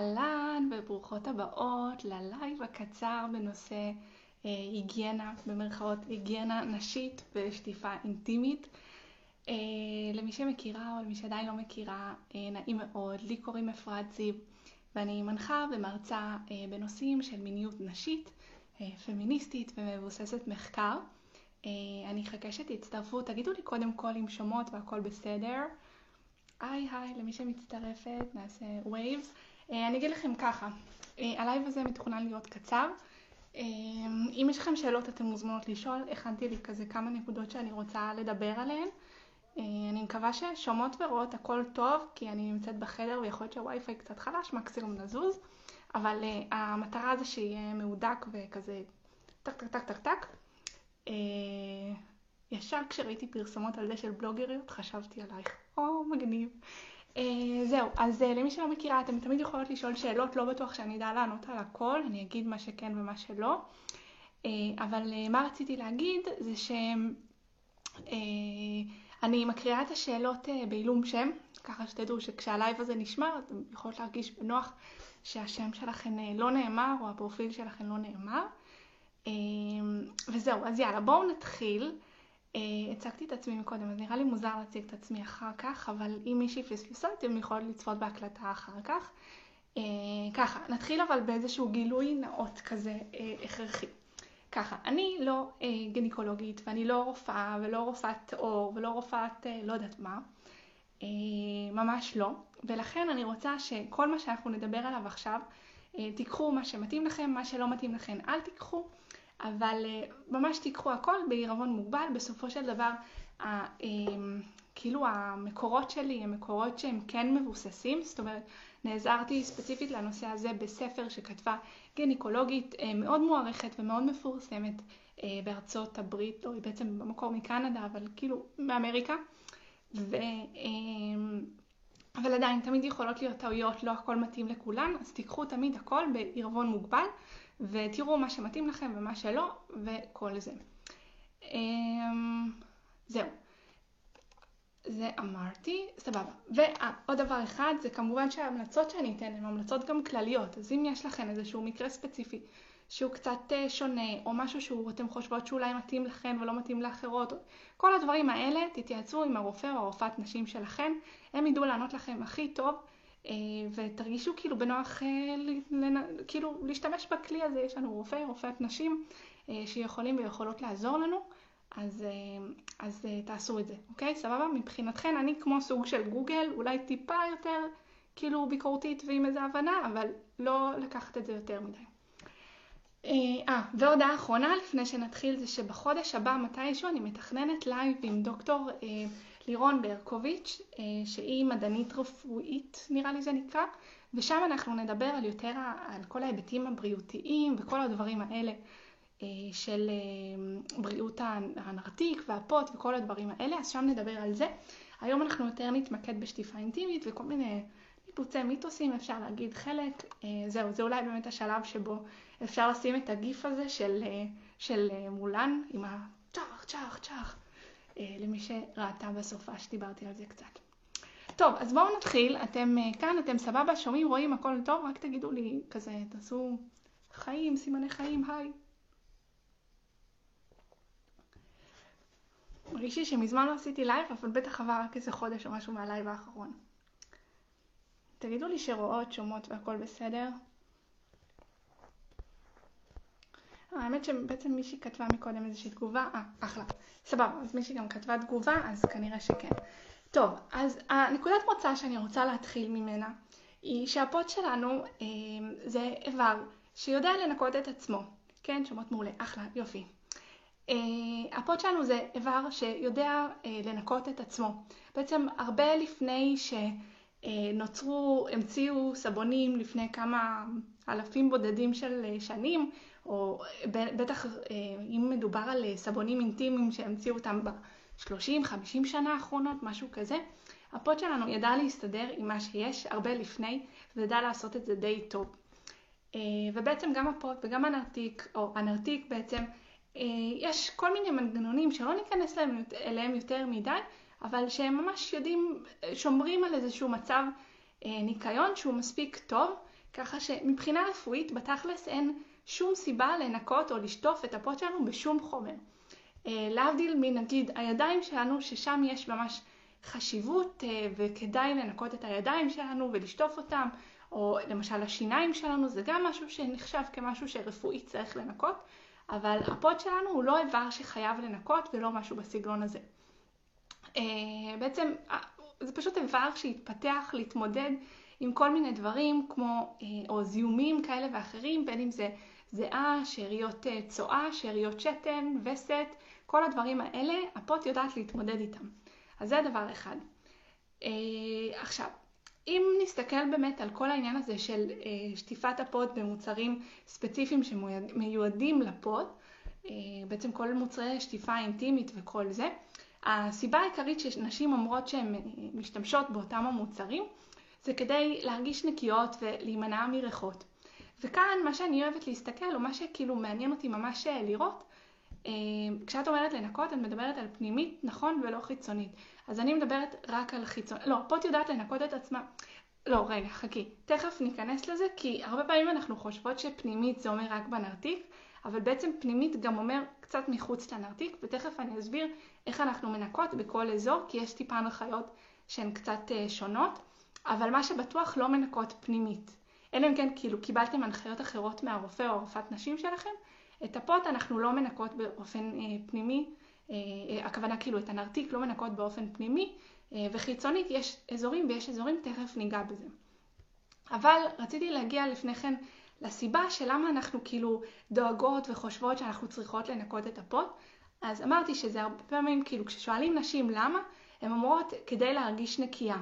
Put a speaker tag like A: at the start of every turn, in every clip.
A: אהלן וברוכות הבאות ללייב הקצר בנושא אה, היגיינה, במרכאות היגיינה נשית ושטיפה אינטימית. אה, למי שמכירה או למי שעדיין לא מכירה, אה, נעים מאוד, לי קוראים אפרת זיו ואני מנחה ומרצה אה, בנושאים של מיניות נשית, אה, פמיניסטית ומבוססת מחקר. אה, אני אחכה שתצטרפו, תגידו לי קודם כל אם שומעות והכל בסדר. היי היי למי שמצטרפת, נעשה vibes. אה, אני אגיד לכם ככה, אה, הלייב הזה מתוכנן להיות קצר. אה, אם יש לכם שאלות אתם מוזמנות לשאול, הכנתי לי כזה כמה נקודות שאני רוצה לדבר עליהן. אני מקווה ששומעות ורואות הכל טוב, כי אני נמצאת בחדר ויכול להיות שהווי-פיי קצת חלש, מקסימום נזוז, אבל המטרה זה שיהיה מהודק וכזה טק טק טק טק טק. ישר כשראיתי פרסומות על זה של בלוגריות, חשבתי עלייך. או, מגניב. Uh, זהו, אז uh, למי שלא מכירה, אתם תמיד יכולות לשאול שאלות, לא בטוח שאני אדע לענות על הכל, אני אגיד מה שכן ומה שלא. Uh, אבל מה רציתי להגיד זה שאני מקריאה את השאלות בעילום שם, ככה שתדעו שכשהלייב הזה נשמר, אתם יכולות להרגיש בנוח שהשם שלכם לא נאמר, או הפרופיל שלכם לא נאמר. וזהו, אז יאללה, בואו נתחיל. Uh, הצגתי את עצמי מקודם, אז נראה לי מוזר להציג את עצמי אחר כך, אבל אם מישהי פספסה, אתם יכולים לצפות בהקלטה אחר כך. Uh, ככה, נתחיל אבל באיזשהו גילוי נאות כזה uh, הכרחי. ככה, אני לא uh, גניקולוגית, ואני לא רופאה, ולא רופאת עור, ולא רופאת uh, לא יודעת מה. Uh, ממש לא. ולכן אני רוצה שכל מה שאנחנו נדבר עליו עכשיו, uh, תיקחו מה שמתאים לכם, מה שלא מתאים לכם אל תיקחו. אבל אה, ממש תיקחו הכל בעירבון מוגבל, בסופו של דבר אמ, כאילו המקורות שלי הם מקורות שהם כן מבוססים, זאת אומרת נעזרתי ספציפית לנושא הזה בספר שכתבה גניקולוגית אה, מאוד מוערכת ומאוד מפורסמת אה, בארצות הברית, לא, היא בעצם במקור מקנדה, אבל כאילו מאמריקה. ו... אבל עדיין תמיד יכולות להיות טעויות, לא הכל מתאים לכולן, אז תיקחו תמיד הכל בעירבון מוגבל. ותראו מה שמתאים לכם ומה שלא, וכל זה. אמ, זהו. זה אמרתי, סבבה. ועוד דבר אחד, זה כמובן שההמלצות שאני אתן הן המלצות גם כלליות. אז אם יש לכם איזשהו מקרה ספציפי שהוא קצת אה, שונה, או משהו שאתם חושבות שאולי מתאים לכם ולא מתאים לאחרות, כל הדברים האלה, תתייעצו עם הרופא או הרופאת נשים שלכם, הם ידעו לענות לכם הכי טוב אה, ותרגישו כאילו בנוח אה, כאילו להשתמש בכלי הזה, יש לנו רופא, רופאת נשים שיכולים ויכולות לעזור לנו, אז, אז תעשו את זה, אוקיי? סבבה? מבחינתכן אני כמו סוג של גוגל, אולי טיפה יותר כאילו ביקורתית ועם איזה הבנה, אבל לא לקחת את זה יותר מדי. אה, והודעה אחרונה לפני שנתחיל זה שבחודש הבא מתישהו אני מתכננת לייב עם דוקטור אה, לירון ברקוביץ', אה, שהיא מדענית רפואית, נראה לי זה נקרא, ושם אנחנו נדבר על יותר על כל ההיבטים הבריאותיים וכל הדברים האלה אה, של אה, בריאות הנרתיק והפות וכל הדברים האלה, אז שם נדבר על זה. היום אנחנו יותר נתמקד בשטיפה אינטימית וכל מיני ניפוצי מיתוסים, אפשר להגיד חלק. זהו, זה אולי באמת השלב שבו אפשר לשים את הגיף הזה של, של מולן עם הצ'ח, צ'ח, צ'ח. אה, למי שראתה בסופה שדיברתי על זה קצת. טוב, אז בואו נתחיל. אתם אה, כאן, אתם סבבה, שומעים, רואים, הכל טוב? רק תגידו לי כזה, תעשו חיים, סימני חיים, היי. מרגיש לי שמזמן לא עשיתי לייב, אבל בטח עבר רק איזה חודש או משהו מהלייב האחרון. תגידו לי שרואות, שומעות והכל בסדר. האמת שבעצם מישהי כתבה מקודם איזושהי תגובה, אה, אחלה, סבבה, אז מישהי גם כתבה תגובה, אז כנראה שכן. טוב, אז הנקודת מוצא שאני רוצה להתחיל ממנה, היא שהפוט שלנו אה, זה איבר שיודע לנקות את עצמו. כן, שומעות מעולה, אחלה, יופי. אה, הפוט שלנו זה איבר שיודע אה, לנקות את עצמו. בעצם הרבה לפני שנוצרו, המציאו סבונים לפני כמה אלפים בודדים של אה, שנים, או בטח אה, אם מדובר על אה, סבונים אינטימיים שהמציאו אותם ב-30-50 שנה האחרונות, משהו כזה, הפוט שלנו ידע להסתדר עם מה שיש הרבה לפני, וידע לעשות את זה די טוב. אה, ובעצם גם הפוט וגם הנרתיק, או הנרתיק בעצם, יש כל מיני מנגנונים שלא ניכנס אליהם יותר מדי, אבל שהם ממש יודעים, שומרים על איזשהו מצב ניקיון שהוא מספיק טוב. ככה שמבחינה רפואית בתכלס אין שום סיבה לנקות או לשטוף את הפות שלנו בשום חומר. אה, להבדיל מנגיד הידיים שלנו, ששם יש ממש חשיבות אה, וכדאי לנקות את הידיים שלנו ולשטוף אותם, או למשל השיניים שלנו, זה גם משהו שנחשב כמשהו שרפואית צריך לנקות, אבל הפות שלנו הוא לא איבר שחייב לנקות ולא משהו בסגנון הזה. אה, בעצם זה פשוט איבר שהתפתח להתמודד עם כל מיני דברים כמו, או זיהומים כאלה ואחרים, בין אם זה זיעה, שאריות צואה, שאריות שתן, וסת, כל הדברים האלה, הפוט יודעת להתמודד איתם. אז זה דבר אחד. אה, עכשיו, אם נסתכל באמת על כל העניין הזה של אה, שטיפת הפוט במוצרים ספציפיים שמיועדים לפוט, אה, בעצם כל מוצרי שטיפה אינטימית וכל זה, הסיבה העיקרית שנשים אומרות שהן משתמשות באותם המוצרים זה כדי להרגיש נקיות ולהימנע מריחות. וכאן מה שאני אוהבת להסתכל, או מה שכאילו מעניין אותי ממש לראות, אה, כשאת אומרת לנקות, את מדברת על פנימית, נכון, ולא חיצונית. אז אני מדברת רק על חיצונית. לא, פה את יודעת לנקות את עצמה. לא, רגע, חכי. תכף ניכנס לזה, כי הרבה פעמים אנחנו חושבות שפנימית זה אומר רק בנרתיק, אבל בעצם פנימית גם אומר קצת מחוץ לנרתיק, ותכף אני אסביר איך אנחנו מנקות בכל אזור, כי יש טיפה הנחיות שהן קצת אה, שונות, אבל מה שבטוח לא מנקות פנימית. אלא אם כן כאילו קיבלתם הנחיות אחרות מהרופא או הרופאת נשים שלכם, את הפוט אנחנו לא מנקות באופן אה, פנימי, אה, אה, הכוונה כאילו את הנרתיק לא מנקות באופן פנימי, אה, וחיצונית יש אזורים ויש אזורים, תכף ניגע בזה. אבל רציתי להגיע לפני כן לסיבה של למה אנחנו כאילו דואגות וחושבות שאנחנו צריכות לנקות את הפוט. אז אמרתי שזה הרבה פעמים, כאילו כששואלים נשים למה, הן אומרות כדי להרגיש נקייה.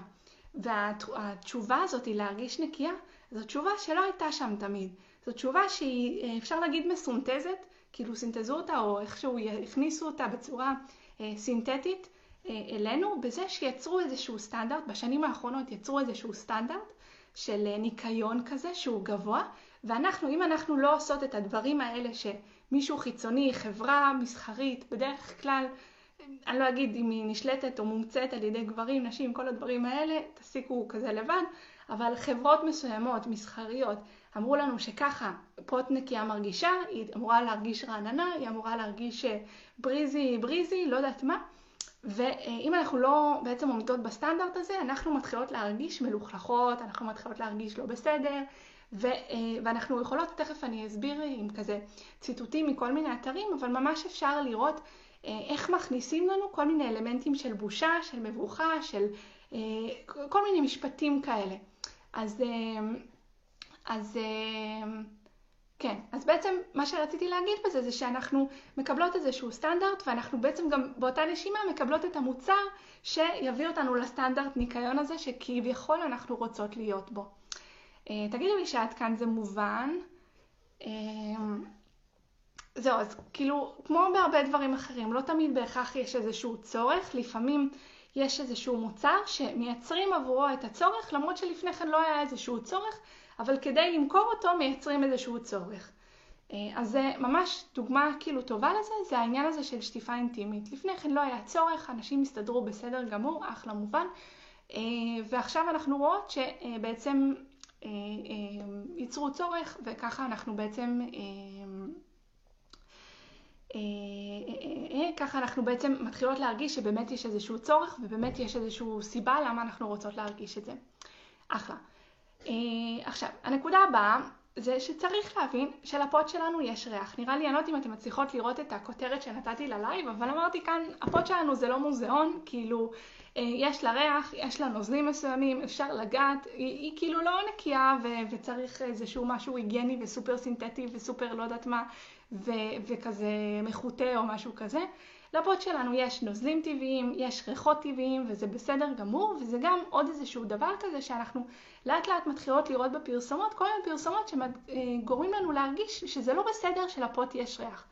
A: והתשובה הזאת היא להרגיש נקייה, זו תשובה שלא הייתה שם תמיד. זו תשובה שהיא, אה, אפשר להגיד, מסונתזת, כאילו סינתזו אותה או איכשהו הכניסו אותה בצורה אה, סינתטית אה, אלינו, בזה שיצרו איזשהו סטנדרט, בשנים האחרונות יצרו איזשהו סטנדרט של אה, ניקיון כזה שהוא גבוה, ואנחנו, אם אנחנו לא עושות את הדברים האלה שמישהו חיצוני, חברה מסחרית, בדרך כלל, אני לא אגיד אם היא נשלטת או מומצאת על ידי גברים, נשים, כל הדברים האלה, תסיקו כזה לבד, אבל חברות מסוימות, מסחריות, אמרו לנו שככה פוט נקייה מרגישה, היא אמורה להרגיש רעננה, היא אמורה להרגיש אה, בריזי בריזי, לא יודעת מה. ואם אנחנו לא בעצם עומדות בסטנדרט הזה, אנחנו מתחילות להרגיש מלוכלכות, אנחנו מתחילות להרגיש לא בסדר, ו, אה, ואנחנו יכולות, תכף אני אסביר עם כזה ציטוטים מכל מיני אתרים, אבל ממש אפשר לראות אה, איך מכניסים לנו כל מיני אלמנטים של בושה, של מבוכה, של כל מיני משפטים כאלה. אז אז כן, אז בעצם מה שרציתי להגיד בזה זה שאנחנו מקבלות איזשהו סטנדרט ואנחנו בעצם גם באותה נשימה מקבלות את המוצר שיביא אותנו לסטנדרט ניקיון הזה שכביכול אנחנו רוצות להיות בו. אה, תגידי לי שעד כאן זה מובן. אמ, זהו, אז כאילו, כמו בהרבה דברים אחרים, לא תמיד בהכרח יש איזשהו צורך, לפעמים יש איזשהו מוצר שמייצרים עבורו את הצורך, למרות שלפני כן לא היה איזשהו צורך, אבל כדי למכור אותו מייצרים איזשהו צורך. אה, אז זה ממש דוגמה כאילו טובה לזה, זה העניין הזה של שטיפה אינטימית. לפני כן לא היה צורך, אנשים הסתדרו בסדר גמור, אחלה מובן, אה, ועכשיו אנחנו רואות שבעצם אה, ייצרו צורך, וככה אנחנו בעצם ככה אנחנו בעצם מתחילות להרגיש שבאמת יש איזשהו צורך ובאמת יש איזושהי סיבה למה אנחנו רוצות להרגיש את זה. אחלה. אה, עכשיו, הנקודה הבאה זה שצריך להבין שלפות שלנו יש ריח. נראה לי, אני לא יודעת אם אתם מצליחות לראות את הכותרת שנתתי ללייב, אבל אמרתי כאן, הפות שלנו זה לא מוזיאון, כאילו, אה, יש לה ריח, יש לה נוזלים מסוימים, אפשר לגעת, היא, היא כאילו לא נקייה ו- וצריך איזשהו משהו היגייני וסופר סינתטי וסופר לא יודעת מה, ו- וכזה מחוטא או משהו כזה. לפוד שלנו יש נוזלים טבעיים, יש ריחות טבעיים, וזה בסדר גמור, וזה גם עוד איזשהו דבר כזה שאנחנו לאט לאט מתחילות לראות בפרסומות, כל מיני פרסומות שגורמים לנו להרגיש שזה לא בסדר שלפוד יש ריח.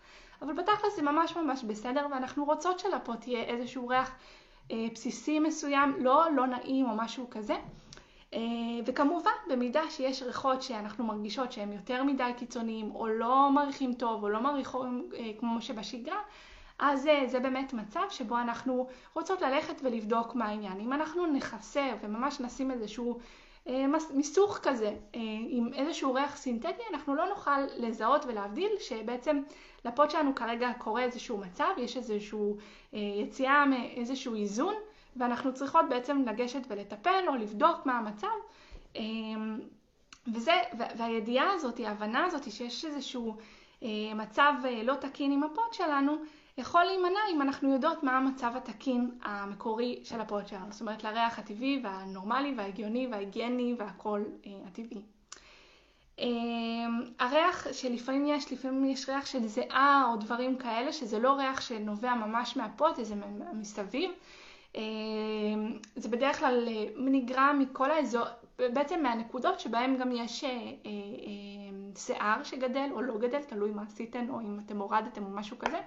A: אבל בתכלס זה ממש ממש בסדר, ואנחנו רוצות שלפוד יהיה איזשהו ריח אה, בסיסי מסוים, לא לא נעים או משהו כזה. אה, וכמובן, במידה שיש ריחות שאנחנו מרגישות שהם יותר מדי קיצוניים, או לא מריחים טוב, או לא מריחים אה, כמו שבשגרה, אז אה, זה באמת מצב שבו אנחנו רוצות ללכת ולבדוק מה העניין. אם אנחנו נחסר וממש נשים איזשהו מיסוך כזה עם איזשהו ריח סינתטי, אנחנו לא נוכל לזהות ולהבדיל שבעצם לפוד שלנו כרגע קורה איזשהו מצב, יש איזשהו יציאה מאיזשהו איזון, ואנחנו צריכות בעצם לגשת ולטפל או לבדוק מה המצב. וזה, והידיעה הזאת, ההבנה הזאת שיש איזשהו מצב לא תקין עם הפוד שלנו, יכול להימנע אם אנחנו יודעות מה המצב התקין המקורי של שלנו, זאת אומרת לריח הטבעי והנורמלי וההגיוני וההיגייני והכל אה, הטבעי. אה, הריח שלפעמים יש, לפעמים יש ריח של זיעה או דברים כאלה, שזה לא ריח שנובע ממש מהפוד, זה מסביב. אה, זה בדרך כלל אה, נגרם מכל האזור, בעצם מהנקודות שבהן גם יש אה, אה, אה, שיער שגדל או לא גדל, תלוי מה עשיתם או אם אתם הורדתם או משהו כזה.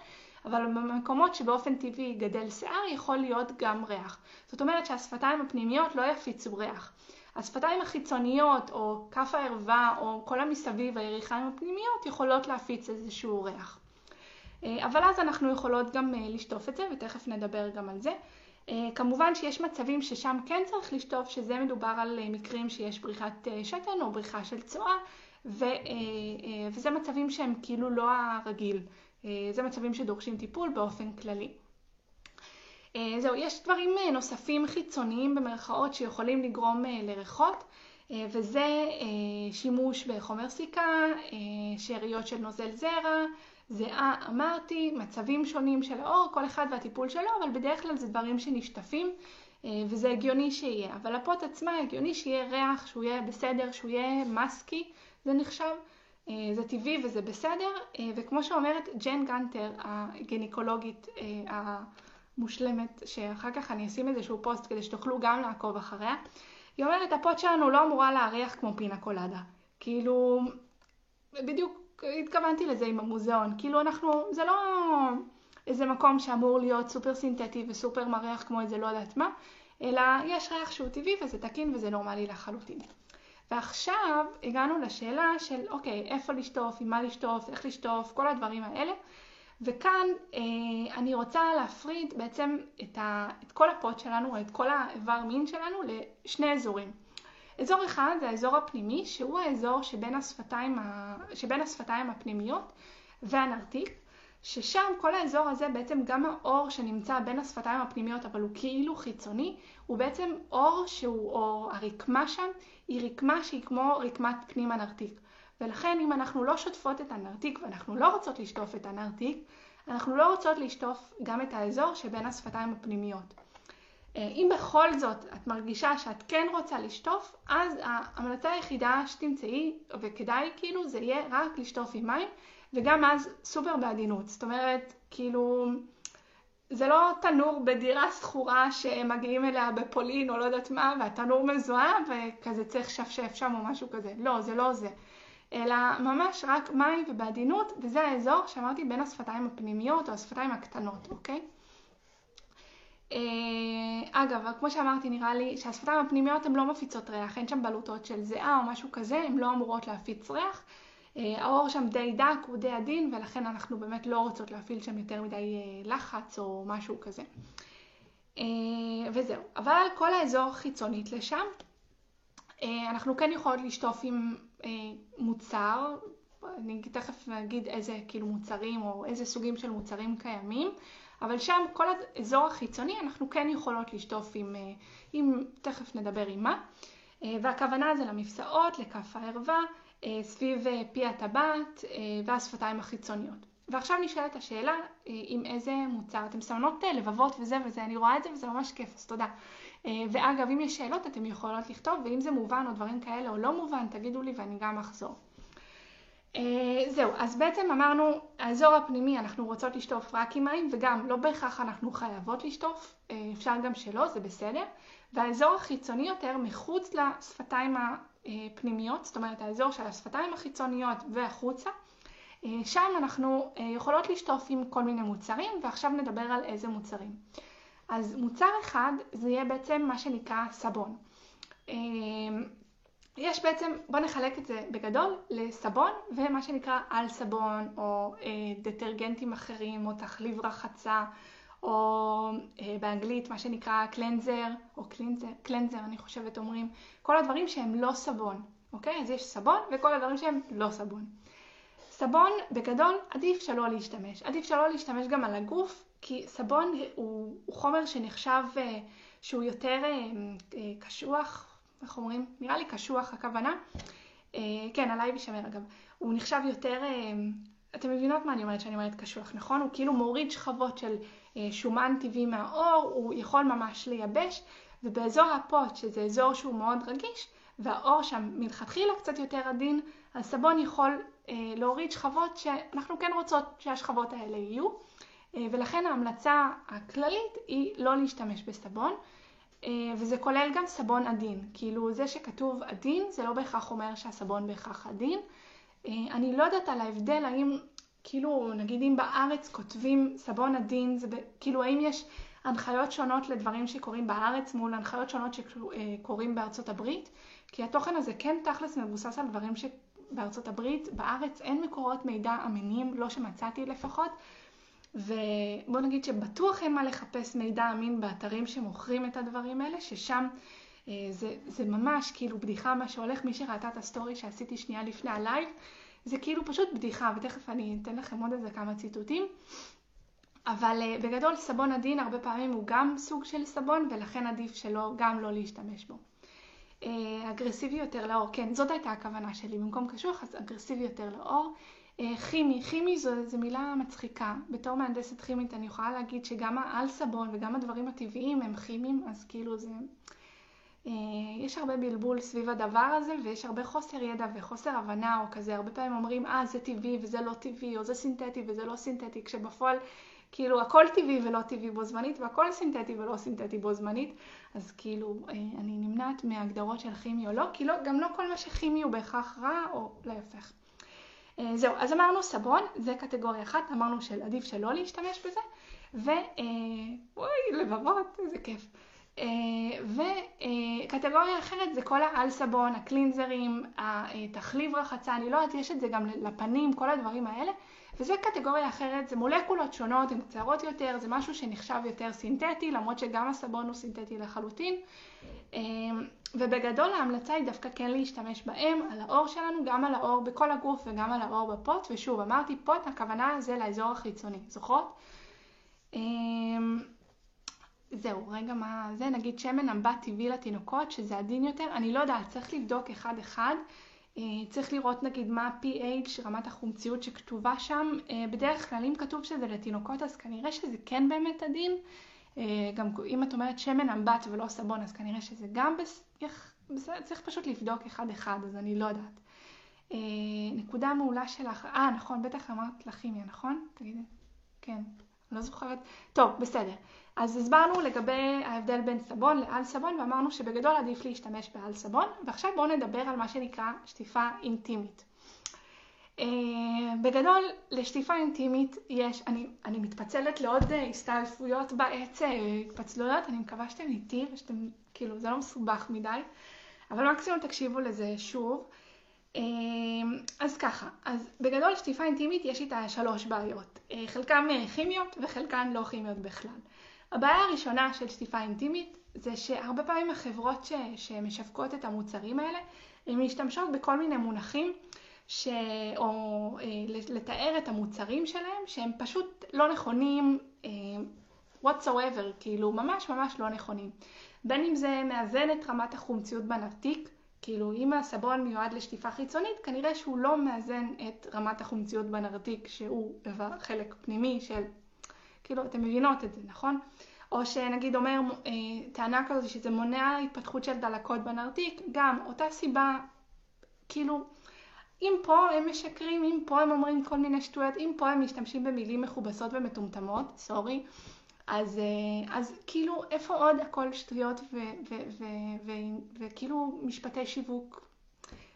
A: אבל במקומות שבאופן טבעי גדל שיער יכול להיות גם ריח. זאת אומרת שהשפתיים הפנימיות לא יפיצו ריח. השפתיים החיצוניות או כף הערווה או כל המסביב, היריחיים הפנימיות, יכולות להפיץ איזשהו ריח. אה, אבל אז אנחנו יכולות גם אה, לשטוף את זה, ותכף נדבר גם על זה. אה, כמובן שיש מצבים ששם כן צריך לשטוף, שזה מדובר על מקרים שיש בריחת שתן או בריחה של צואה, וזה מצבים שהם כאילו לא הרגיל. אה, זה מצבים שדורשים טיפול באופן כללי. אה, זהו, יש דברים אה, נוספים חיצוניים במרכאות שיכולים לגרום לריחות, וזה שימוש בחומר סיכה, שאריות של נוזל זרע, זיעה אמרתי, מצבים שונים של האור, כל אחד והטיפול שלו, אבל בדרך כלל זה דברים שנשטפים, וזה הגיוני שיהיה. אבל הפוט עצמה הגיוני שיהיה ריח, שהוא יהיה בסדר, שהוא יהיה מסקי, זה נחשב. אה, זה טבעי וזה בסדר, אה, וכמו שאומרת ג'ן גנטר, הגניקולוגית אה, המושלמת, שאחר כך אני אשים איזשהו פוסט כדי שתוכלו גם לעקוב אחריה, היא אומרת, הפות שלנו לא אמורה להריח כמו פינה קולדה. כאילו, בדיוק התכוונתי לזה עם המוזיאון. כאילו אנחנו, זה לא איזה מקום שאמור להיות סופר סינתטי וסופר מריח כמו איזה לא יודעת מה, אלא יש ריח שהוא טבעי וזה תקין וזה נורמלי לחלוטין. ועכשיו הגענו לשאלה של אוקיי, איפה לשטוף, עם מה לשטוף, איך לשטוף, כל הדברים האלה. וכאן אה, אני רוצה להפריד בעצם את, ה, את כל הפוט שלנו, את כל האיבר מין שלנו לשני אזורים. אזור אחד זה האזור הפנימי, שהוא האזור שבין השפתיים, ה, שבין השפתיים הפנימיות והנרתיק, ששם כל האזור הזה בעצם גם האור שנמצא בין השפתיים הפנימיות אבל הוא כאילו חיצוני, הוא בעצם אור שהוא, או הרקמה שם, היא רקמה שהיא כמו רקמת פנים הנרתיק. ולכן אם אנחנו לא שוטפות את הנרתיק ואנחנו לא רוצות לשטוף את הנרתיק, אנחנו לא רוצות לשטוף גם את האזור שבין השפתיים הפנימיות. אה, אם בכל זאת את מרגישה שאת כן רוצה לשטוף, אז ההמלצה היחידה שתמצאי, וכדאי כאילו, זה יהיה רק לשטוף עם מים, וגם אז סופר בעדינות. זאת אומרת, כאילו, זה לא תנור בדירה שכורה שמגיעים אליה בפולין או לא יודעת מה, והתנור מזוהם וכזה צריך לשפשף שם או משהו כזה. לא, זה לא זה. אלא ממש רק מים ובעדינות, וזה האזור שאמרתי בין השפתיים הפנימיות או השפתיים הקטנות, אוקיי? אה, אגב, כמו שאמרתי, נראה לי שהשפתיים הפנימיות הן לא מפיצות ריח, אין שם בלוטות של זיעה או משהו כזה, הן לא אמורות להפיץ ריח. אה, העור שם די דק, הוא די עדין, ולכן אנחנו באמת לא רוצות להפעיל שם יותר מדי אה, לחץ או משהו כזה. אה, וזהו. אבל כל האזור חיצונית לשם, אנחנו כן יכולות לשטוף עם מוצר, אני תכף אגיד איזה כאילו מוצרים או איזה סוגים של מוצרים קיימים, אבל שם כל האזור החיצוני אנחנו כן יכולות לשטוף עם, עם תכף נדבר עם מה, והכוונה זה למפסעות, לכף הערווה, אה, סביב אה, פי הטבעת אה, והשפתיים החיצוניות. ועכשיו נשאלת השאלה עם איזה מוצר. אתם מסמנות לבבות וזה וזה, אני רואה את זה וזה ממש כיף, אז תודה. ואגב, אם יש שאלות אתם יכולות לכתוב, ואם זה מובן או דברים כאלה או לא מובן, תגידו לי ואני גם אחזור. זהו, אז בעצם אמרנו, האזור הפנימי אנחנו רוצות לשטוף רק עם מים, וגם לא בהכרח אנחנו חייבות לשטוף, אפשר גם שלא, זה בסדר. והאזור החיצוני יותר מחוץ לשפתיים הפנימיות, זאת אומרת האזור של השפתיים החיצוניות והחוצה, שם אנחנו יכולות לשטוף עם כל מיני מוצרים, ועכשיו נדבר על איזה מוצרים. אז מוצר אחד זה יהיה בעצם מה שנקרא סבון. יש בעצם, בואו נחלק את זה בגדול לסבון ומה שנקרא על סבון או דטרגנטים אחרים או תחליב רחצה או אה, באנגלית מה שנקרא קלנזר, או קלינזר, קלנזר אני חושבת אומרים, כל הדברים שהם לא סבון, אוקיי? אז יש סבון וכל הדברים שהם לא סבון. סבון בגדול עדיף שלא להשתמש, עדיף שלא להשתמש גם על הגוף, כי סבון הוא, חומר שנחשב אה, שהוא יותר אה, קשוח, איך אומרים? נראה לי קשוח הכוונה. כן, עליי יישמר אגב. הוא נחשב יותר, אתם מבינות מה אני אומרת שאני אומרת קשוח, נכון? הוא כאילו מוריד שכבות של שומן טבעי מהאור, הוא יכול ממש לייבש, ובאזור הפוט, שזה אזור שהוא מאוד רגיש, והאור שם מלכתחילה קצת יותר עדין, הסבון יכול אה, להוריד שכבות שאנחנו כן רוצות שהשכבות האלה יהיו, אה, ולכן ההמלצה הכללית היא לא להשתמש בסבון, אה, וזה כולל גם סבון עדין. כאילו זה שכתוב עדין זה לא בהכרח אומר שהסבון בהכרח עדין. אני לא יודעת על ההבדל האם, כאילו נגיד אם בארץ כותבים סבון עדין, זה כאילו האם יש הנחיות שונות לדברים שקורים בארץ מול הנחיות שונות שקורים בארצות הברית, כי התוכן הזה כן תכלס מבוסס על דברים ש... בארצות הברית, בארץ אין מקורות מידע אמינים, לא שמצאתי לפחות, ובוא נגיד שבטוח אין מה לחפש מידע אמין באתרים שמוכרים את הדברים האלה, ששם אה, זה, זה ממש כאילו בדיחה מה שהולך, מי שראתה את הסטורי שעשיתי שנייה לפני הלייב, זה כאילו פשוט בדיחה, ותכף אני אתן לכם עוד איזה כמה ציטוטים. אבל uh, בגדול סבון עדין הרבה פעמים הוא גם סוג של סבון ולכן עדיף שלא, גם לא להשתמש בו. אה, אגרסיבי יותר לאור, כן, זאת הייתה הכוונה שלי, במקום קשוח אז אגרסיבי יותר לאור. אה, כימי, כימי זו, זו מילה מצחיקה. בתור מהנדסת כימית אני יכולה להגיד שגם העל סבון וגם הדברים הטבעיים הם כימיים, אז כאילו זה... אה, יש הרבה בלבול סביב הדבר הזה ויש הרבה חוסר ידע וחוסר הבנה או כזה, הרבה פעמים אומרים אה זה טבעי וזה לא טבעי או זה סינתטי וזה לא סינתטי, כשבפועל כאילו הכל טבעי ולא טבעי בו זמנית והכל סינתטי ולא סינתטי בו זמנית, אז כאילו אה, אני נמנעת מהגדרות של כימי או לא, כי לא, גם לא כל מה שכימי הוא בהכרח רע או להפך. אה, זהו, אז אמרנו סבון, זה קטגוריה אחת, אמרנו שעדיף שלא להשתמש בזה, ו... אה, אוי, לבבות, איזה כיף. וקטגוריה אחרת זה כל העל סבון, הקלינזרים, התחליב רחצה, אני לא יודעת, יש את זה גם לפנים, כל הדברים האלה. וזה קטגוריה אחרת, זה מולקולות שונות, הן קצרות יותר, זה משהו שנחשב יותר סינתטי, למרות שגם הסבון הוא סינתטי לחלוטין. ובגדול ההמלצה היא דווקא כן להשתמש בהם, על האור שלנו, גם על האור בכל הגוף וגם על האור בפוט, ושוב, אמרתי פוט, הכוונה זה לאזור החיצוני, זוכרות? זהו, רגע מה זה, נגיד שמן אמבט טבעי לתינוקות, שזה עדין יותר, אני לא יודעת, צריך לבדוק אחד-אחד. אה, צריך לראות נגיד מה ה-PH, רמת החומציות שכתובה שם. אה, בדרך כלל אם כתוב שזה לתינוקות אז כנראה שזה כן באמת עדין. אה, גם אם את אומרת שמן אמבט ולא סבון אז כנראה שזה גם בסדר, צריך פשוט לבדוק אחד-אחד אז אני לא יודעת. נקודה מעולה שלך, אה נכון, בטח אמרת לכימיה, נכון? תגידי. כן, לא זוכרת. טוב, בסדר. אז הסברנו לגבי ההבדל בין סבון לעל סבון ואמרנו שבגדול עדיף להשתמש בעל סבון ועכשיו בואו נדבר על מה שנקרא שטיפה אינטימית. Uh, בגדול לשטיפה אינטימית יש, אני, אני מתפצלת לעוד uh, הסתעפויות בעץ, uh, התפצלויות, אני מקווה שאתם איתי ושאתם, כאילו זה לא מסובך מדי, אבל מקסימום תקשיבו לזה שוב. אז ככה, אז בגדול שטיפה אינטימית יש איתה שלוש בעיות, חלקן כימיות וחלקן לא כימיות בכלל. הבעיה הראשונה של שטיפה אינטימית זה שהרבה פעמים החברות ש, שמשווקות את המוצרים האלה, הן משתמשות בכל מיני מונחים ש... או אה, לתאר את המוצרים שלהם שהם פשוט לא נכונים אה, whatsoever, כאילו ממש ממש לא נכונים. בין אם זה מאזן את רמת החומציות בנרתיק, כאילו אם הסבון מיועד לשטיפה חיצונית, כנראה שהוא לא מאזן את רמת החומציות בנרתיק שהוא חלק פנימי של כאילו, אתם מבינות את זה, נכון? או שנגיד אומר אה, טענה כזאת שזה מונע התפתחות של דלקות בנרתיק, גם אותה סיבה, כאילו, אם פה הם משקרים, אם פה הם אומרים כל מיני שטויות, אם פה הם משתמשים במילים מכובסות ומטומטמות, סורי, אז, אה, אז כאילו, איפה עוד הכל שטויות וכאילו משפטי שיווק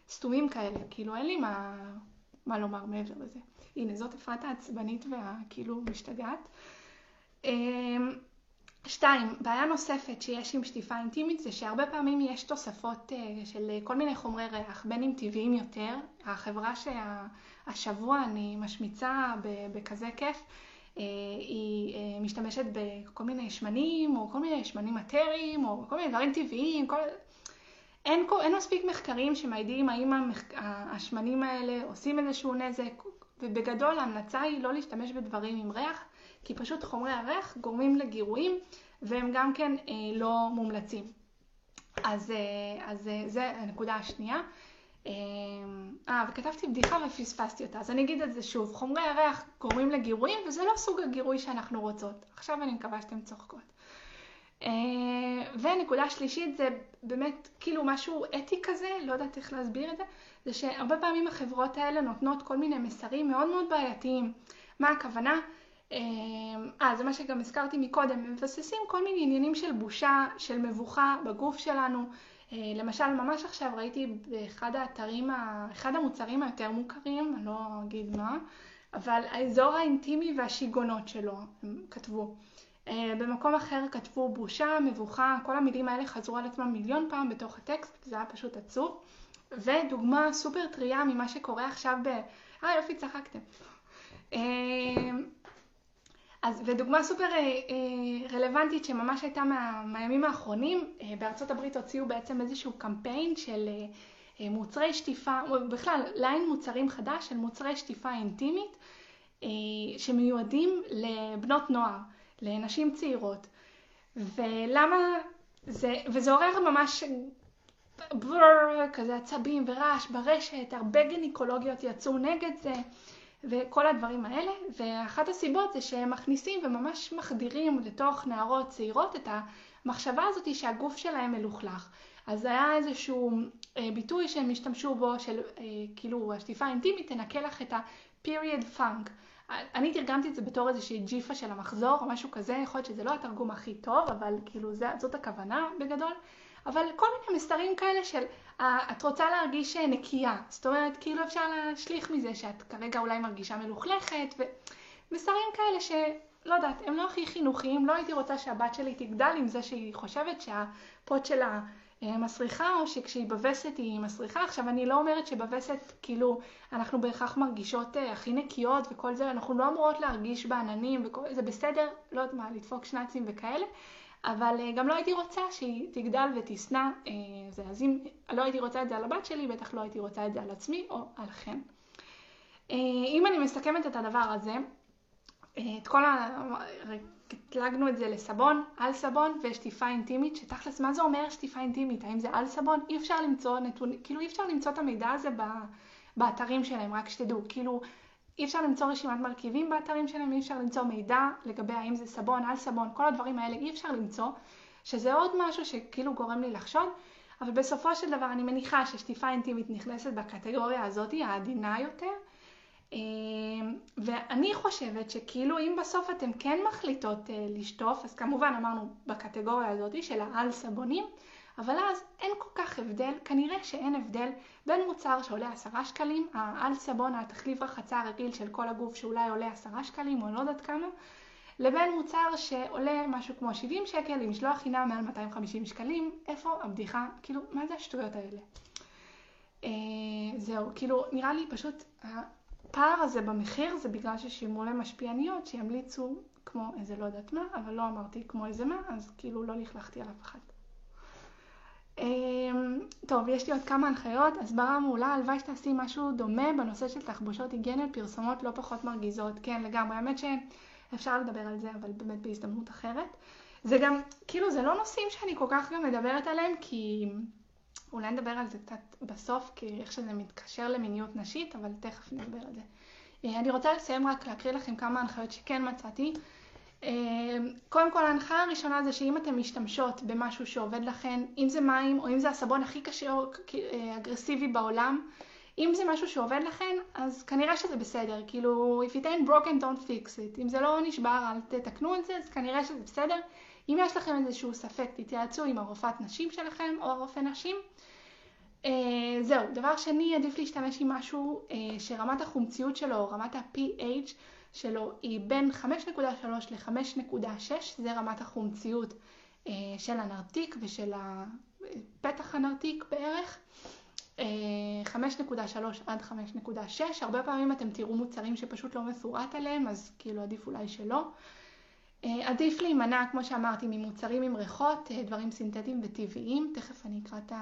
A: סתומים כאלה, כאילו אין לי מה, מה לומר מעבר לזה. הנה, זאת אפרת העצבנית והכאילו משתגעת. אמ, שתיים, בעיה נוספת שיש עם שטיפה אינטימית זה שהרבה פעמים יש תוספות אה, של כל מיני חומרי ריח, בין אם טבעיים יותר, החברה שהשבוע אני משמיצה בכזה כיף, היא משתמשת בכל מיני שמנים, או כל מיני שמנים מטריים, או כל מיני דברים טבעיים, כל... אין, אין מספיק מחקרים שמעידים האם המח... השמנים האלה עושים איזשהו נזק, ובגדול ההמלצה היא לא להשתמש בדברים עם ריח, כי פשוט חומרי הריח גורמים לגירויים, והם גם כן אה, לא מומלצים. אז, אה, אז אה, זה הנקודה השנייה. אה, אה, וכתבתי בדיחה ופספסתי אותה, אז אני אגיד את זה שוב. חומרי הריח גורמים לגירויים, וזה לא סוג הגירוי שאנחנו רוצות. עכשיו אני מקווה שאתן צוחקות. ונקודה שלישית זה באמת כאילו משהו אתי כזה, לא יודעת איך להסביר את זה, זה שהרבה פעמים החברות האלה נותנות כל מיני מסרים מאוד מאוד בעייתיים. מה הכוונה? אה, זה מה שגם הזכרתי מקודם, מבססים כל מיני עניינים של בושה, של מבוכה בגוף שלנו. אה, למשל, ממש עכשיו ראיתי באחד האתרים, אחד המוצרים היותר מוכרים, אני לא אגיד מה, אבל האזור האינטימי והשיגעונות שלו, הם כתבו. אה, במקום אחר כתבו בושה, מבוכה, כל המילים האלה חזרו על עצמם מיליון פעם בתוך הטקסט, זה היה פשוט עצוב. ודוגמה סופר טריה ממה שקורה עכשיו ב... אה, יופי, צחקתם. אז ודוגמה סופר אה, אה, רלוונטית שממש הייתה מה, מהימים האחרונים, אה, בארצות הברית הוציאו בעצם איזשהו קמפיין של מוצרי שטיפה, בכלל ליין מוצרים חדש של מוצרי שטיפה אינטימית שמיועדים לבנות נוער, לנשים צעירות. ולמה זה, וזה עורר ממש בר, כזה עצבים ורעש ברשת, הרבה גניקולוגיות יצאו נגד זה. וכל הדברים האלה, ואחת הסיבות זה שהם מכניסים וממש מחדירים לתוך נערות צעירות את המחשבה הזאת שהגוף שלהם מלוכלך. אז זה היה איזשהו אה, ביטוי שהם השתמשו בו, של אה, כאילו השטיפה האינטימית תנקה לך את ה-period funk. אני תרגמתי את זה בתור איזושהי ג'יפה של המחזור או משהו כזה, יכול להיות שזה לא התרגום הכי טוב, אבל כאילו זאת הכוונה בגדול. אבל כל מיני מסרים כאלה של את רוצה להרגיש נקייה, זאת אומרת כאילו אפשר להשליך מזה שאת כרגע אולי מרגישה מלוכלכת ומסרים כאלה שלא יודעת, הם לא הכי חינוכיים, לא הייתי רוצה שהבת שלי תגדל עם זה שהיא חושבת שהפוט שלה אה, מסריחה או שכשהיא בווסת היא מסריחה. עכשיו אני לא אומרת שבווסת כאילו אנחנו בהכרח מרגישות אה, הכי נקיות וכל זה, אנחנו לא אמורות להרגיש בעננים וזה בסדר, לא יודעת מה, לדפוק שנאצים וכאלה, אבל אה, גם לא הייתי רוצה שהיא תגדל ותשנא אה, זה. אז אם לא הייתי רוצה את זה על הבת שלי, בטח לא הייתי רוצה את זה על עצמי או עליכם. אה, אם אני מסכמת את הדבר הזה, את כל ה... קטלגנו את זה לסבון, על סבון ושטיפה אינטימית, שתכלס מה זה אומר שטיפה אינטימית? האם זה על סבון? אי אפשר למצוא נתונים, כאילו אי אפשר למצוא את המידע הזה באתרים שלהם, רק שתדעו, כאילו אי אפשר למצוא רשימת מרכיבים באתרים שלהם, אי אפשר למצוא מידע לגבי האם זה סבון, על סבון, כל הדברים האלה אי אפשר למצוא, שזה עוד משהו שכאילו גורם לי לחשוד, אבל בסופו של דבר אני מניחה ששטיפה אינטימית נכנסת בקטגוריה הזאת, העדינה יותר, אמ, ואני חושבת שכאילו אם בסוף אתם כן מחליטות אה, לשטוף, אז כמובן אמרנו בקטגוריה הזאת של העל סבונים, אבל אז אין כל כך הבדל, כנראה שאין הבדל בין מוצר שעולה עשרה שקלים, העל סבון, התחליף רחצה הרגיל של כל הגוף שאולי עולה עשרה שקלים או לא יודעת כמה, לבין מוצר שעולה משהו כמו 70 שקל עם משלוח חינם מעל 250 שקלים, איפה הבדיחה, כאילו, מה זה השטויות האלה? אה, זהו, כאילו, נראה לי פשוט הפער הזה במחיר זה בגלל ששילמו למשפיעניות שימליצו כמו איזה לא יודעת מה, אבל לא אמרתי כמו איזה מה, אז כאילו לא לכלכתי על אף אחד. אמ, טוב, יש לי עוד כמה הנחיות. הסברה מעולה, הלוואי שתעשי משהו דומה בנושא של תחבושות היגייניות, פרסומות לא פחות מרגיזות. כן, לגמרי. האמת שאפשר לדבר על זה, אבל באמת בהזדמנות אחרת. זה גם, כאילו, זה לא נושאים שאני כל כך גם מדברת עליהם, כי אולי נדבר על זה קצת בסוף, כי איך שזה מתקשר למיניות נשית, אבל תכף נדבר על זה. אה, אני רוצה לסיים רק להקריא לכם כמה הנחיות שכן מצאתי. אמ, קודם כל ההנחה הראשונה זה שאם אתן משתמשות במשהו שעובד לכן, אם זה מים או אם זה הסבון הכי קשה או אה, אגרסיבי בעולם, אם זה משהו שעובד לכן, אז כנראה שזה בסדר. כאילו, if it ain't broken, don't fix it. אם זה לא נשבר, אל תתקנו את זה, אז כנראה שזה בסדר. אם יש לכם איזשהו ספק, תתייעצו עם הרופאת נשים שלכם או הרופא נשים. Uh, זהו, דבר שני, עדיף להשתמש עם משהו uh, שרמת החומציות שלו, רמת ה-pH, שלו היא בין 5.3 ל-5.6, זה רמת החומציות אה, של הנרתיק ושל פתח הנרתיק בערך. 5.3 5.3 עד 5.6, הרבה פעמים אתם תראו מוצרים שפשוט לא מפורט עליהם, אז כאילו עדיף אולי שלא. אה, עדיף להימנע, כמו שאמרתי, ממוצרים עם ריחות, אה, דברים סינתטיים וטבעיים, תכף אני אקרא את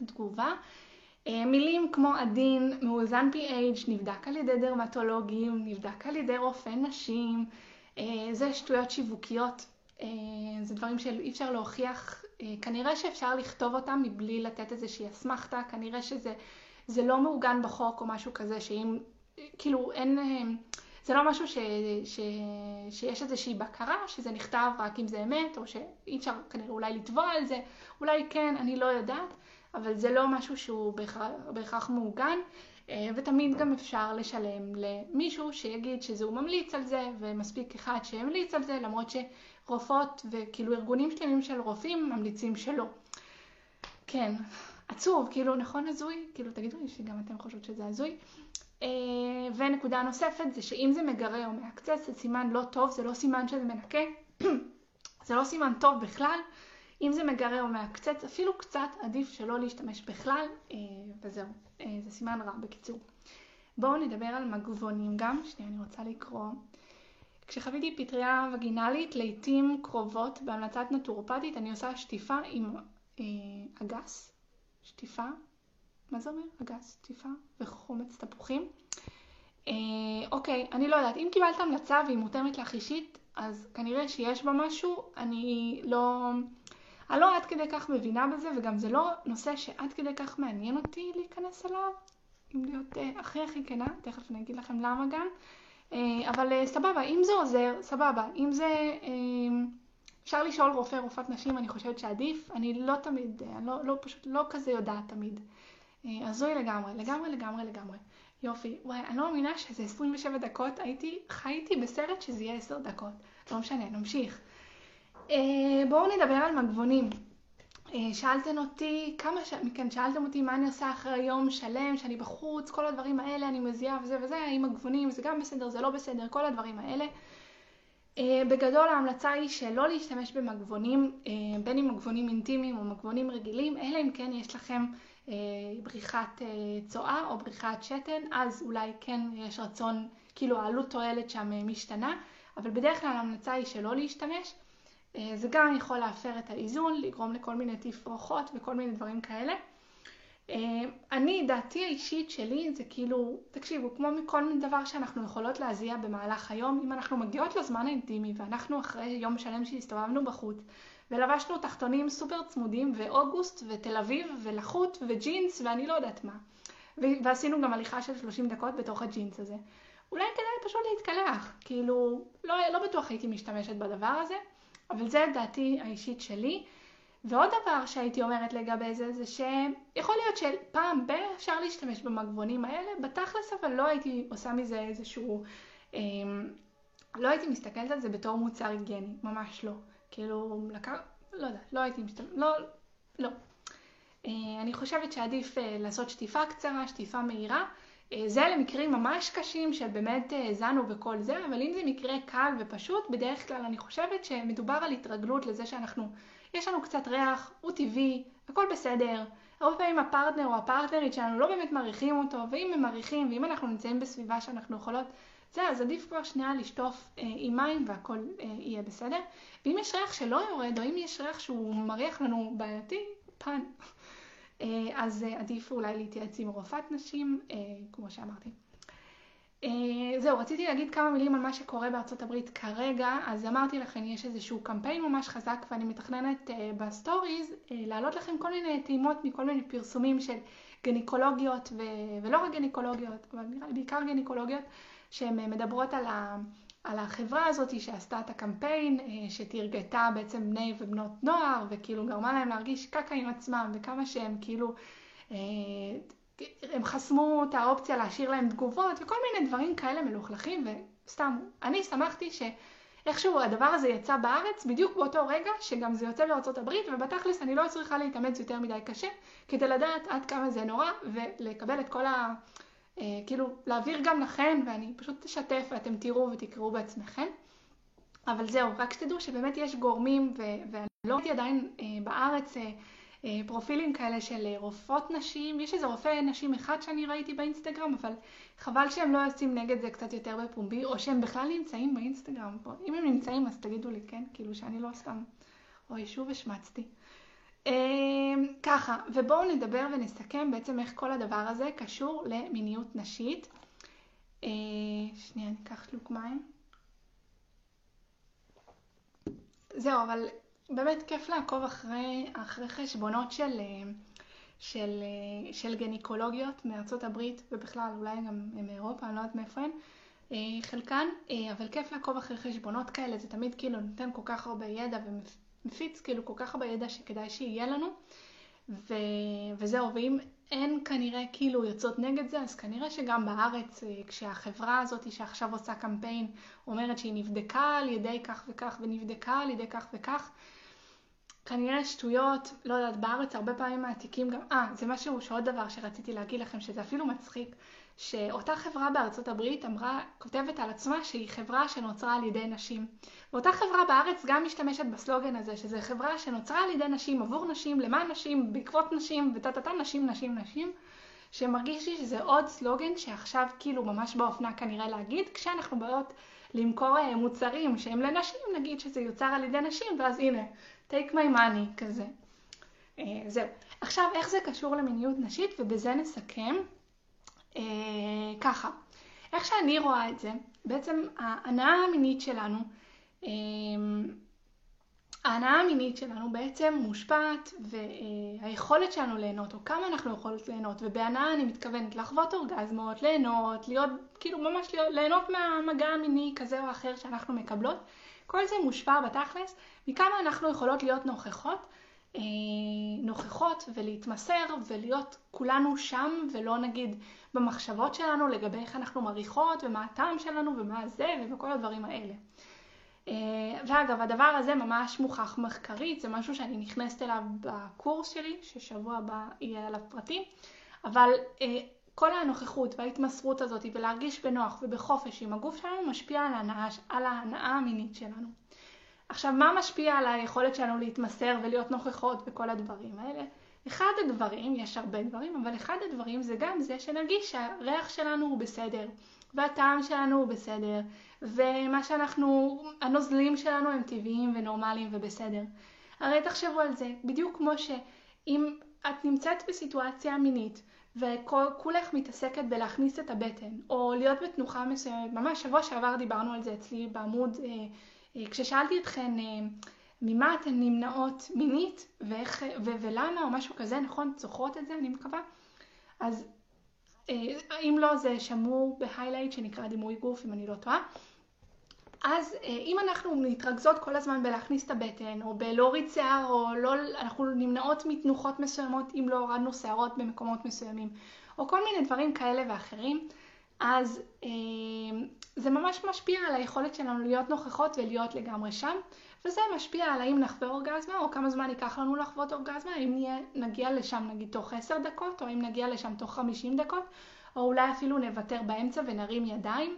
A: התגובה. מילים כמו עדין, מאוזן pH, נבדק על ידי דרמטולוגים, נבדק על ידי רופא נשים, זה שטויות שיווקיות, זה דברים שאי אפשר להוכיח אה, כנראה שאפשר לכתוב אותם מבלי לתת איזושהי אסמכתה, כנראה שזה לא מעוגן בחוק או משהו כזה, שאם, כאילו אין, אה, זה לא משהו ש, ש, שיש איזושהי בקרה, שזה נכתב רק אם זה אמת, או שאי אפשר כנראה אולי לתבוע על זה, אולי כן, אני לא יודעת, אבל זה לא משהו שהוא בהכרח, בהכרח מעוגן. אה, ותמיד גם אפשר לשלם למישהו שיגיד שהוא ממליץ על זה, ומספיק אחד שימליץ על זה, למרות רופאות וכאילו ארגונים שלמים של רופאים ממליצים שלא. כן, עצוב, כאילו נכון הזוי? כאילו תגידו לי שגם אתם חושבות שזה הזוי. אה, ונקודה נוספת זה שאם זה מגרה או מעקצץ זה סימן לא טוב, זה לא סימן שזה מנקה, זה לא סימן טוב בכלל. אם זה מגרה או מעקצץ, אפילו קצת עדיף שלא להשתמש בכלל, אה, וזהו, אה, זה סימן רע בקיצור. בואו נדבר על מגבונים גם, שנייה אני רוצה לקרוא. כשחוויתי פטריה וגינלית, לעיתים קרובות בהמלצת נטורופטית, אני עושה שטיפה עם אה, אגס, שטיפה, מה זה אומר? אגס, שטיפה וחומץ תפוחים. אה, אוקיי, אני לא יודעת, אם קיבלת המלצה והיא מותאמת לך אישית, אז כנראה שיש בה משהו, אני לא, אני לא עד כדי כך מבינה בזה, וגם זה לא נושא שעד כדי כך מעניין אותי להיכנס אליו, אם להיות אה, הכי הכי כנה, תכף אני אגיד לכם למה גם. אה, אבל אה, סבבה, אם זה עוזר, סבבה. אם זה... אפשר לשאול רופא, רופאת נשים, אני חושבת שעדיף. אני לא תמיד, אני לא, לא, פשוט לא כזה יודעת תמיד. הזוי לגמרי, לגמרי, לגמרי, לגמרי. יופי. וואי, אני לא מאמינה שזה 27 דקות. הייתי, חייתי בסרט שזה יהיה 10 דקות. לא משנה, נמשיך. בואו נדבר על מגבונים. אה, שאלתם אותי, כמה ש... מכן שאלתם אותי מה אני עושה אחרי יום שלם, שאני בחוץ, כל הדברים האלה, אני מזיעה וזה וזה, האם הגבונים זה גם בסדר, זה לא בסדר, כל הדברים האלה. אה, בגדול ההמלצה היא שלא להשתמש במגבונים, אה, בין אם מגבונים אינטימיים או מגבונים רגילים, אלא אם כן יש לכם בריחת צואה או בריחת שתן, אז אולי כן יש רצון, כאילו העלות תועלת שם משתנה, אבל בדרך כלל ההמלצה היא שלא להשתמש. אה, זה גם יכול להפר את האיזון, לגרום לכל מיני תפרחות וכל מיני דברים כאלה. אה, אני, דעתי האישית שלי זה כאילו, תקשיבו, כמו מכל מיני דבר שאנחנו יכולות להזיע במהלך היום, אם אנחנו מגיעות לזמן האינטימי ואנחנו אחרי יום שלם שהסתובבנו בחוץ ולבשנו תחתונים סופר צמודים ואוגוסט ותל אביב ולחות וג'ינס ואני לא יודעת מה, ועשינו גם הליכה של 30 דקות בתוך הג'ינס הזה. אולי כדאי פשוט להתקלח, כאילו, לא, לא בטוח הייתי משתמשת בדבר הזה. אבל זה דעתי האישית שלי. ועוד דבר שהייתי אומרת לגבי זה, זה שיכול להיות שפעם ב- אפשר להשתמש במגבונים האלה, בתכלס אבל לא הייתי עושה מזה איזשהו, אה, לא הייתי מסתכלת על זה בתור מוצר היגייני, ממש לא. כאילו, לקח, לא יודעת, לא הייתי משתמשת, לא, לא. אה, אני חושבת שעדיף אה, לעשות שטיפה קצרה, שטיפה מהירה. אה, זה למקרים ממש קשים של באמת אה, זנו וכל זה, אבל אם זה מקרה קל ופשוט, בדרך כלל אני חושבת שמדובר על התרגלות לזה שאנחנו, יש לנו קצת ריח, הוא טבעי, הכל בסדר. הרבה פעמים הפרטנר או הפרטנרית שלנו לא באמת מעריכים אותו, ואם הם מעריכים, ואם אנחנו נמצאים בסביבה שאנחנו יכולות, זה, אז עדיף כבר שנייה לשטוף אה, עם מים והכל אה, יהיה בסדר. ואם יש ריח שלא יורד, או אם יש ריח שהוא מריח לנו בעייתי, פן. אה, אז אה, עדיף אולי להתייעץ עם רופאת נשים, אה, כמו שאמרתי. זהו, רציתי להגיד כמה מילים על מה שקורה בארצות הברית כרגע, אז אמרתי לכם, יש איזשהו קמפיין ממש חזק ואני מתכננת בסטוריז להעלות לכם כל מיני טעימות מכל מיני פרסומים של גניקולוגיות ו... ולא רק גניקולוגיות, אבל נראה לי בעיקר גניקולוגיות, שהן מדברות על ה... על החברה הזאת שעשתה את הקמפיין, אה, שטרגטה בעצם בני ובנות נוער, וכאילו גרמה להם להרגיש קקה עם עצמם, וכמה שהם כאילו, אה, הם חסמו את האופציה להשאיר להם תגובות, וכל מיני דברים כאלה מלוכלכים, וסתם, אני שמחתי שאיכשהו הדבר הזה יצא בארץ, בדיוק באותו רגע שגם זה יוצא בארצות הברית, ובתכלס אני לא צריכה להתאמץ יותר מדי קשה, כדי לדעת עד כמה זה נורא, ולקבל את כל ה... אה, כאילו להעביר גם לכם, ואני פשוט אשתף ואתם תראו ותקראו בעצמכם. אבל זהו, רק שתדעו שבאמת יש גורמים, ו- ואני לא ראיתי עדיין אה, בארץ אה, אה, פרופילים כאלה של אה, רופאות נשים, יש איזה רופא נשים אחד שאני ראיתי באינסטגרם, אבל חבל שהם לא יוצאים נגד זה קצת יותר בפומבי, או שהם בכלל נמצאים באינסטגרם. אם הם נמצאים אז תגידו לי, כן? כאילו שאני לא סתם, אוי, שוב השמצתי. ככה, ובואו נדבר ונסכם בעצם איך כל הדבר הזה קשור למיניות נשית. שנייה, אני אקח שלוק מים. זהו, אבל באמת כיף לעקוב אחרי, אחרי חשבונות של, של, של גניקולוגיות מארצות הברית, ובכלל אולי גם מאירופה, אני לא יודעת מאיפה הן, חלקן, אבל כיף לעקוב אחרי חשבונות כאלה, זה תמיד כאילו נותן כל כך הרבה ידע ומפיץ כאילו כל כך הרבה ידע שכדאי שיהיה לנו. ו... וזהו, ואם אין כנראה כאילו יוצאות נגד זה, אז כנראה שגם בארץ, אה, כשהחברה הזאת שעכשיו עושה קמפיין אומרת שהיא נבדקה על ידי כך וכך ונבדקה על ידי כך וכך, כנראה שטויות, לא יודעת, בארץ הרבה פעמים מעתיקים גם, אה, זה משהו שעוד דבר שרציתי להגיד לכם, שזה אפילו מצחיק, שאותה חברה בארצות הברית אמרה, כותבת על עצמה שהיא חברה שנוצרה על ידי נשים. ואותה חברה בארץ גם משתמשת בסלוגן הזה, שזו חברה שנוצרה על ידי נשים, עבור נשים, למען נשים, בעקבות נשים, וטה טה טה נשים, נשים, נשים, שמרגיש לי שזה עוד סלוגן שעכשיו כאילו ממש באופנה כנראה להגיד, כשאנחנו באות למכור אה, מוצרים שהם לנשים, נגיד שזה יוצר על ידי נשים, ואז הנה, take my money כזה. אה, זהו. עכשיו, איך זה קשור למיניות נשית, ובזה נסכם. אה, ככה, איך שאני רואה את זה, בעצם ההנאה המינית שלנו, אה, ההנאה המינית שלנו בעצם מושפעת והיכולת שלנו ליהנות, או כמה אנחנו יכולות ליהנות, ובהנאה אני מתכוונת לחוות אורגזמות, ליהנות, להיות, כאילו ממש להיות, ליהנות מהמגע המיני כזה או אחר שאנחנו מקבלות, כל זה מושפע בתכלס מכמה אנחנו יכולות להיות נוכחות נוכחות ולהתמסר ולהיות כולנו שם ולא נגיד במחשבות שלנו לגבי איך אנחנו מריחות ומה הטעם שלנו ומה זה וכל הדברים האלה. אה, ואגב, הדבר הזה ממש מוכח מחקרית, זה משהו שאני נכנסת אליו בקורס שלי, ששבוע הבא יהיה עליו פרטים, אבל אה, כל הנוכחות וההתמסרות הזאת ולהרגיש בנוח ובחופש עם הגוף שלנו משפיע על ההנאה, על ההנאה המינית שלנו. עכשיו, מה משפיע על היכולת שלנו להתמסר ולהיות נוכחות וכל הדברים האלה? אחד הדברים, יש הרבה דברים, אבל אחד הדברים זה גם זה שנרגיש שהריח שלנו הוא בסדר, והטעם שלנו הוא בסדר, ומה שאנחנו, הנוזלים שלנו הם טבעיים ונורמליים ובסדר. הרי תחשבו על זה, בדיוק כמו שאם את נמצאת בסיטואציה מינית, וכולך מתעסקת בלהכניס את הבטן, או להיות בתנוחה מסוימת, ממש שבוע שעבר דיברנו על זה אצלי בעמוד אה, כששאלתי אתכן אה, ממה אתן נמנעות מינית ואיך, ו- ולמה או משהו כזה, נכון? זוכרות את זה, אני מקווה? אז אה, אם לא, זה שמור בהיילייט שנקרא דימוי גוף, אם אני לא טועה. אז אם אנחנו מתרכזות כל הזמן בלהכניס את הבטן, או בלהוריד שיער, או לא, אנחנו נמנעות מתנוחות מסוימות אם לא הורדנו שערות במקומות מסוימים, או כל מיני דברים כאלה ואחרים, אז אה, זה ממש משפיע על היכולת שלנו להיות נוכחות ולהיות לגמרי שם, וזה משפיע על האם נחווה אורגזמה או כמה זמן ייקח לנו לחוות אורגזמה, האם נהיה, נגיע לשם נגיד תוך 10 דקות, או אם נגיע לשם תוך 50 דקות, או אולי אפילו נוותר באמצע ונרים ידיים,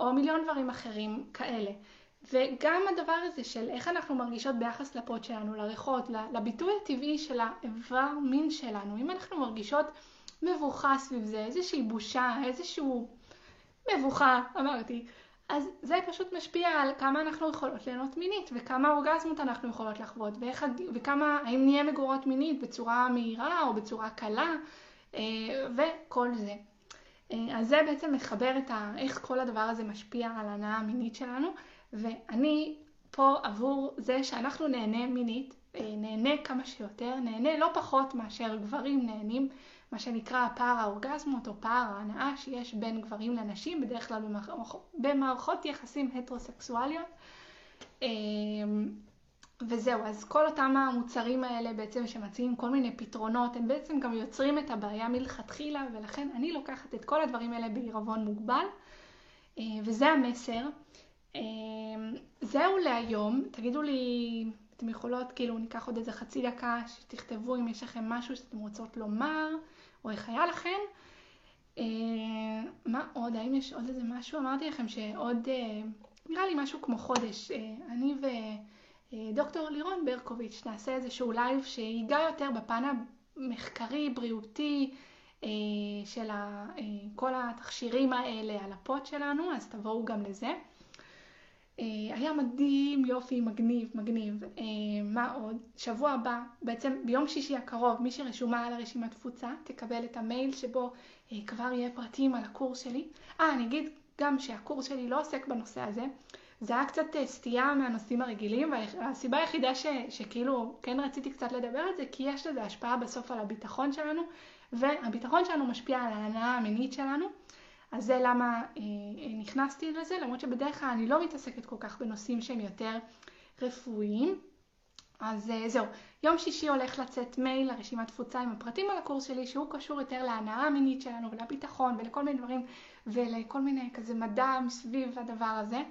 A: או מיליון דברים אחרים כאלה. וגם הדבר הזה של איך אנחנו מרגישות ביחס לפוד שלנו, לריחות, לביטוי הטבעי של האיבר מין שלנו, אם אנחנו מרגישות מבוכה סביב זה, איזושהי בושה, איזשהו מבוכה, אמרתי. אז זה פשוט משפיע על כמה אנחנו יכולות ליהנות מינית, וכמה אורגזמות אנחנו יכולות לחוות, ואיך, וכמה, האם נהיה מגורות מינית בצורה מהירה או בצורה קלה, אה, וכל זה. אה, אז זה בעצם מחבר את ה, איך כל הדבר הזה משפיע על ההנאה המינית שלנו, ואני פה עבור זה שאנחנו נהנה מינית, אה, נהנה כמה שיותר, נהנה לא פחות מאשר גברים נהנים. מה שנקרא פער האורגזמות או פער ההנאה שיש בין גברים לנשים, בדרך כלל במערכות יחסים הטרוסקסואליות. אמ, וזהו, אז כל אותם המוצרים האלה בעצם שמציעים כל מיני פתרונות, הם בעצם גם יוצרים את הבעיה מלכתחילה, ולכן אני לוקחת את כל הדברים האלה בעירבון מוגבל, אה, וזה המסר. אמ, זהו להיום, תגידו לי, אתם יכולות, כאילו ניקח עוד איזה חצי דקה, שתכתבו אם יש לכם משהו שאתם רוצות לומר. או איך היה לכם. אה, מה עוד? האם יש עוד איזה משהו? אמרתי לכם שעוד, אה, נראה לי משהו כמו חודש, אה, אני ודוקטור לירון ברקוביץ', נעשה איזשהו לייב שיגע יותר בפן המחקרי, בריאותי, של כל התכשירים האלה על הפות שלנו, אז תבואו גם לזה. היה מדהים, יופי, מגניב, מגניב. מה עוד? שבוע הבא, בעצם ביום שישי הקרוב, מי שרשומה על הרשימת תפוצה, תקבל את המייל שבו כבר יהיה פרטים על הקורס שלי. אה, אני אגיד גם שהקורס שלי לא עוסק בנושא הזה. זה היה קצת סטייה מהנושאים הרגילים, והסיבה היחידה ש, שכאילו כן רציתי קצת לדבר על זה, כי יש לזה השפעה בסוף על הביטחון שלנו, והביטחון שלנו משפיע על ההנאה המינית שלנו. אז זה למה אה, נכנסתי לזה, למרות שבדרך כלל אני לא מתעסקת כל כך בנושאים שהם יותר רפואיים. אז אה, זהו, יום שישי הולך לצאת מייל לרשימת תפוצה עם הפרטים על הקורס שלי, שהוא קשור יותר להנאה המינית שלנו ולביטחון ולכל מיני דברים ולכל מיני כזה מדע מסביב הדבר הזה.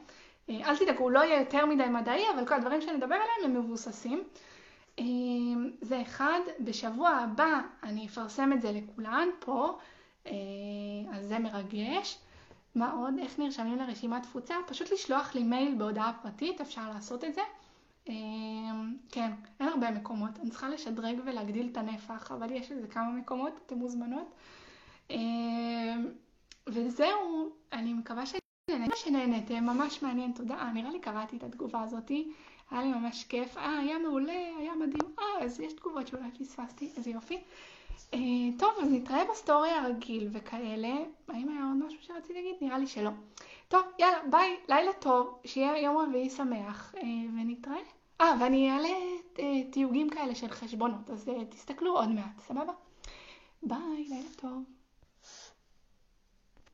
A: אה, אל תדאגו, הוא לא יהיה יותר מדי מדעי, אבל כל הדברים שנדבר עליהם הם מבוססים. אה, זה אחד, בשבוע הבא אני אפרסם את זה לכולן פה, אה, אז זה מרגש. מה עוד? איך נרשמים לרשימת תפוצה? פשוט לשלוח לי מייל בהודעה פרטית, אפשר לעשות את זה. כן, אין הרבה מקומות, אני צריכה לשדרג ולהגדיל את הנפח, אבל יש לזה כמה מקומות, אתן מוזמנות. וזהו, אני מקווה. שנהנתם, ממש מעניין, תודה. נראה לי קראתי את התגובה הזאתי, היה לי ממש כיף. אה, היה מעולה, היה מדהים. אה, אז יש תגובות שאולי פספסתי, איזה יופי. אה, טוב, אז נתראה בסטורי הרגיל וכאלה. האם היה עוד משהו שרציתי להגיד? נראה לי שלא. טוב, יאללה, ביי, לילה טוב, שיהיה יום רביעי שמח, אה, ונתראה. אה, ואני אעלה אה, תיוגים כאלה של חשבונות, אז תסתכלו עוד מעט, סבבה? ביי, לילה טוב.